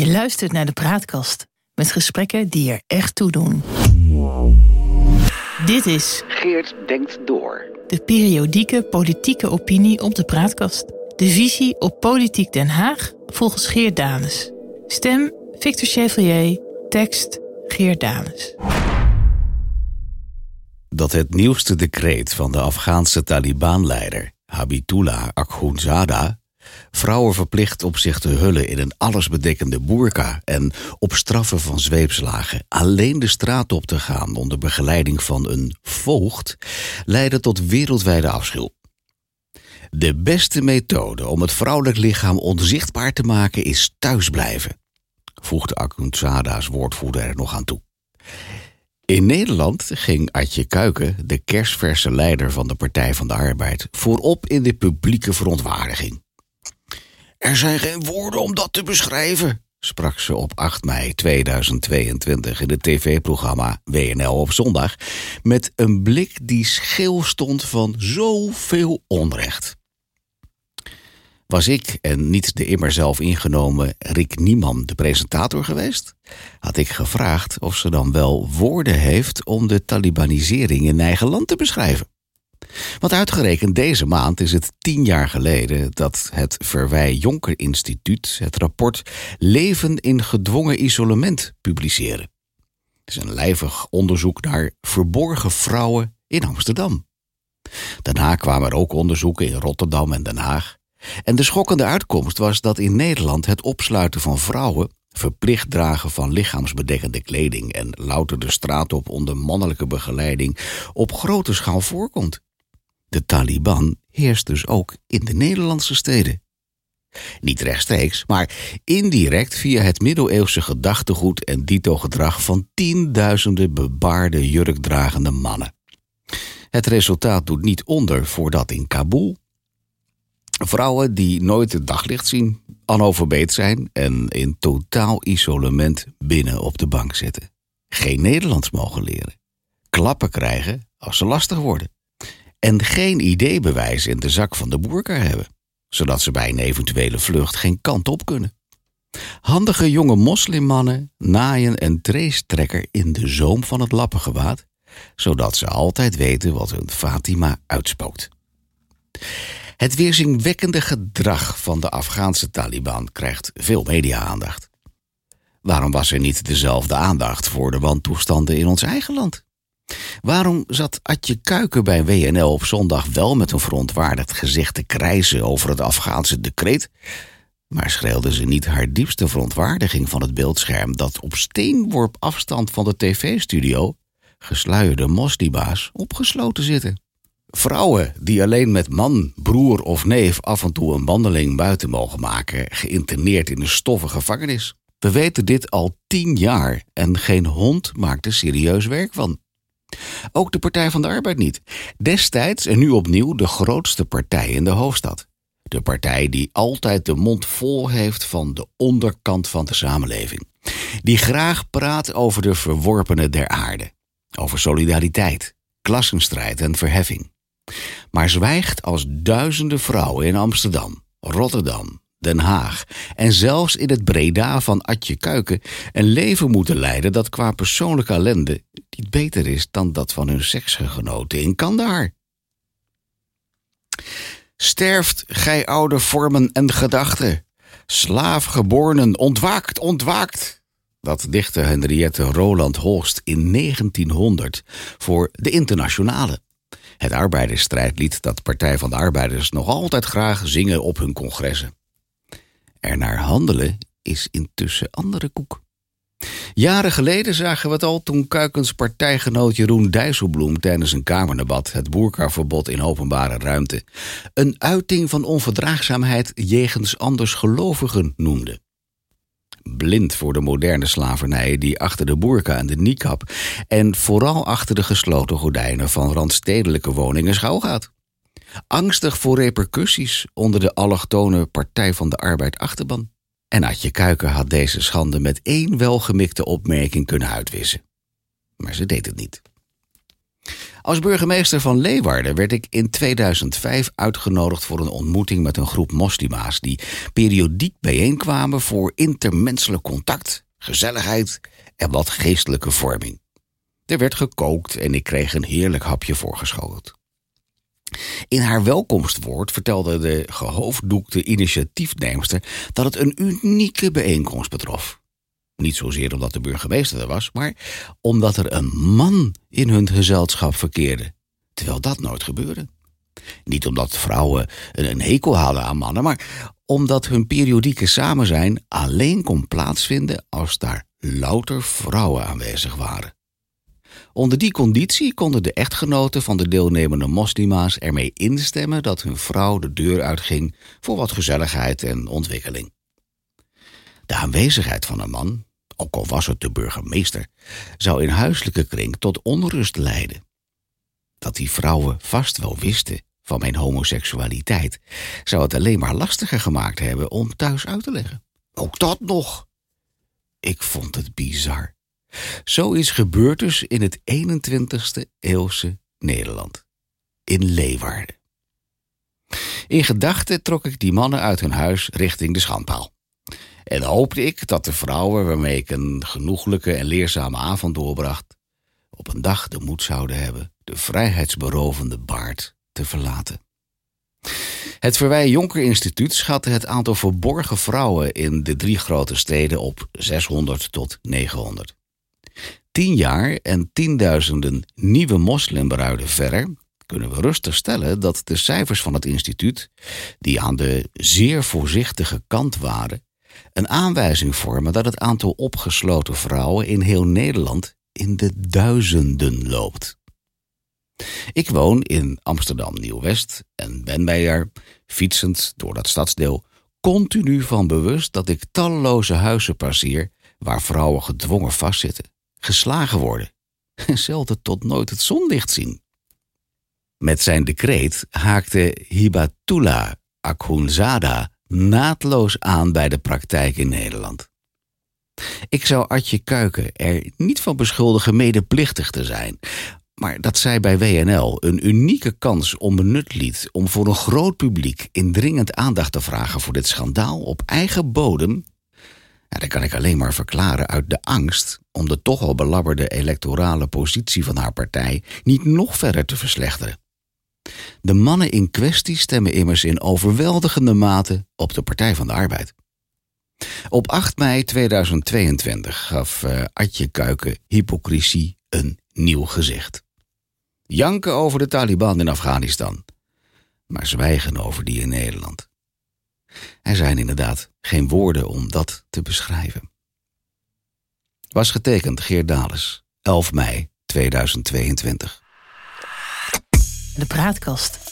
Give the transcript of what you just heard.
Je luistert naar de Praatkast met gesprekken die er echt toe doen. Dit is Geert denkt door. de periodieke politieke opinie op de Praatkast. De visie op Politiek Den Haag volgens Geert Danes. Stem Victor Chevalier, tekst Geert Danes. dat het nieuwste decreet van de Afghaanse Taliban-leider Habibullah Akhundzada vrouwen verplicht op zich te hullen in een allesbedekkende boerka en op straffen van zweepslagen alleen de straat op te gaan onder begeleiding van een voogd leidde tot wereldwijde afschuw. De beste methode om het vrouwelijk lichaam onzichtbaar te maken is thuisblijven, voegde Akhundzada's woordvoerder er nog aan toe. In Nederland ging Adje Kuiken, de kerstverse leider van de Partij van de Arbeid, voorop in de publieke verontwaardiging. Er zijn geen woorden om dat te beschrijven, sprak ze op 8 mei 2022 in het tv-programma WNL op zondag, met een blik die scheel stond van zoveel onrecht. Was ik en niet de immer zelf ingenomen Rick Nieman de presentator geweest? Had ik gevraagd of ze dan wel woorden heeft om de Talibanisering in eigen land te beschrijven. Want uitgerekend deze maand is het tien jaar geleden dat het Verwij Jonker Instituut het rapport Leven in gedwongen isolement publiceerde. Het is een lijvig onderzoek naar verborgen vrouwen in Amsterdam. Daarna kwamen er ook onderzoeken in Rotterdam en Den Haag. En de schokkende uitkomst was dat in Nederland het opsluiten van vrouwen, verplicht dragen van lichaamsbedekkende kleding en louter de straat op onder mannelijke begeleiding op grote schaal voorkomt. De Taliban heerst dus ook in de Nederlandse steden. Niet rechtstreeks, maar indirect via het middeleeuwse gedachtegoed en dito-gedrag van tienduizenden bebaarde jurkdragende mannen. Het resultaat doet niet onder voordat in Kabul Vrouwen die nooit het daglicht zien, analfabeet zijn en in totaal isolement binnen op de bank zitten. Geen Nederlands mogen leren. Klappen krijgen als ze lastig worden. En geen ideebewijs in de zak van de boerka hebben, zodat ze bij een eventuele vlucht geen kant op kunnen. Handige jonge moslimmannen naaien een treestrekker in de zoom van het lappengewaad, zodat ze altijd weten wat hun Fatima uitspookt. Het weerzinwekkende gedrag van de Afghaanse Taliban krijgt veel media-aandacht. Waarom was er niet dezelfde aandacht voor de wantoestanden in ons eigen land? Waarom zat Atje Kuiken bij WNL op zondag wel met een verontwaardigd gezicht te krijzen over het Afghaanse decreet, maar schreeuwde ze niet haar diepste verontwaardiging van het beeldscherm dat op steenworp afstand van de tv-studio gesluierde mosliba's opgesloten zitten? Vrouwen die alleen met man, broer of neef af en toe een wandeling buiten mogen maken, geïnterneerd in een stoffige gevangenis. We weten dit al tien jaar en geen hond maakt er serieus werk van. Ook de Partij van de Arbeid niet. Destijds en nu opnieuw de grootste partij in de hoofdstad. De partij die altijd de mond vol heeft van de onderkant van de samenleving. Die graag praat over de verworpenen der aarde. Over solidariteit, klassenstrijd en verheffing maar zwijgt als duizenden vrouwen in Amsterdam, Rotterdam, Den Haag en zelfs in het Breda van Atje Kuiken een leven moeten leiden dat qua persoonlijke ellende niet beter is dan dat van hun seksgenoten in Kandahar. Sterft, gij oude vormen en gedachten, slaafgeborenen, ontwaakt, ontwaakt. Dat dichtte Henriette Roland Holst in 1900 voor de Internationale. Het arbeidersstrijdlied dat Partij van de Arbeiders nog altijd graag zingen op hun congressen. Er naar handelen is intussen andere koek. Jaren geleden zagen we het al toen Kuikens partijgenoot Jeroen Dijsselbloem tijdens een kamerdebat het boerkaverbod in openbare ruimte een uiting van onverdraagzaamheid jegens andersgelovigen noemde blind voor de moderne slavernij die achter de boerka en de niqab en vooral achter de gesloten gordijnen van randstedelijke woningen schouwgaat. Angstig voor repercussies onder de allochtone Partij van de Arbeid achterban. En Adje Kuiken had deze schande met één welgemikte opmerking kunnen uitwissen. Maar ze deed het niet. Als burgemeester van Leeuwarden werd ik in 2005 uitgenodigd voor een ontmoeting met een groep moslima's die periodiek bijeenkwamen voor intermenselijk contact, gezelligheid en wat geestelijke vorming. Er werd gekookt en ik kreeg een heerlijk hapje voorgeschoten. In haar welkomstwoord vertelde de gehoofddoekte initiatiefneemster dat het een unieke bijeenkomst betrof. Niet zozeer omdat de burgemeester er was, maar omdat er een man in hun gezelschap verkeerde, terwijl dat nooit gebeurde. Niet omdat vrouwen een hekel hadden aan mannen, maar omdat hun periodieke samenzijn alleen kon plaatsvinden als daar louter vrouwen aanwezig waren. Onder die conditie konden de echtgenoten van de deelnemende moslima's ermee instemmen dat hun vrouw de deur uitging voor wat gezelligheid en ontwikkeling. De aanwezigheid van een man, ook al was het de burgemeester, zou in huiselijke kring tot onrust leiden. Dat die vrouwen vast wel wisten van mijn homoseksualiteit, zou het alleen maar lastiger gemaakt hebben om thuis uit te leggen. Ook dat nog. Ik vond het bizar. Zoiets gebeurt dus in het 21ste eeuwse Nederland. In Leeuwarden. In gedachten trok ik die mannen uit hun huis richting de schandpaal. En hoopte ik dat de vrouwen waarmee ik een genoeglijke en leerzame avond doorbracht, op een dag de moed zouden hebben de vrijheidsberovende baard te verlaten. Het Verwij Jonker Instituut schatte het aantal verborgen vrouwen in de drie grote steden op 600 tot 900 tien jaar en tienduizenden nieuwe moslimbruiden verder kunnen we rustig stellen dat de cijfers van het instituut, die aan de zeer voorzichtige kant waren, een aanwijzing vormen dat het aantal opgesloten vrouwen in heel Nederland in de duizenden loopt. Ik woon in Amsterdam Nieuw-West en ben mij er, fietsend door dat stadsdeel, continu van bewust dat ik talloze huizen passeer waar vrouwen gedwongen vastzitten geslagen worden en zelden tot nooit het zonlicht zien. Met zijn decreet haakte Hibatullah Akhundzada naadloos aan bij de praktijk in Nederland. Ik zou Adje Kuiken er niet van beschuldigen medeplichtig te zijn, maar dat zij bij WNL een unieke kans onbenut liet om voor een groot publiek indringend aandacht te vragen voor dit schandaal op eigen bodem, ja, dat kan ik alleen maar verklaren uit de angst om de toch al belabberde electorale positie van haar partij niet nog verder te verslechteren. De mannen in kwestie stemmen immers in overweldigende mate op de Partij van de Arbeid. Op 8 mei 2022 gaf uh, Adje Kuiken hypocrisie een nieuw gezicht. Janken over de Taliban in Afghanistan, maar zwijgen over die in Nederland. Er zijn inderdaad geen woorden om dat te beschrijven. Was getekend Geert Dales, 11 mei 2022. De praatkast.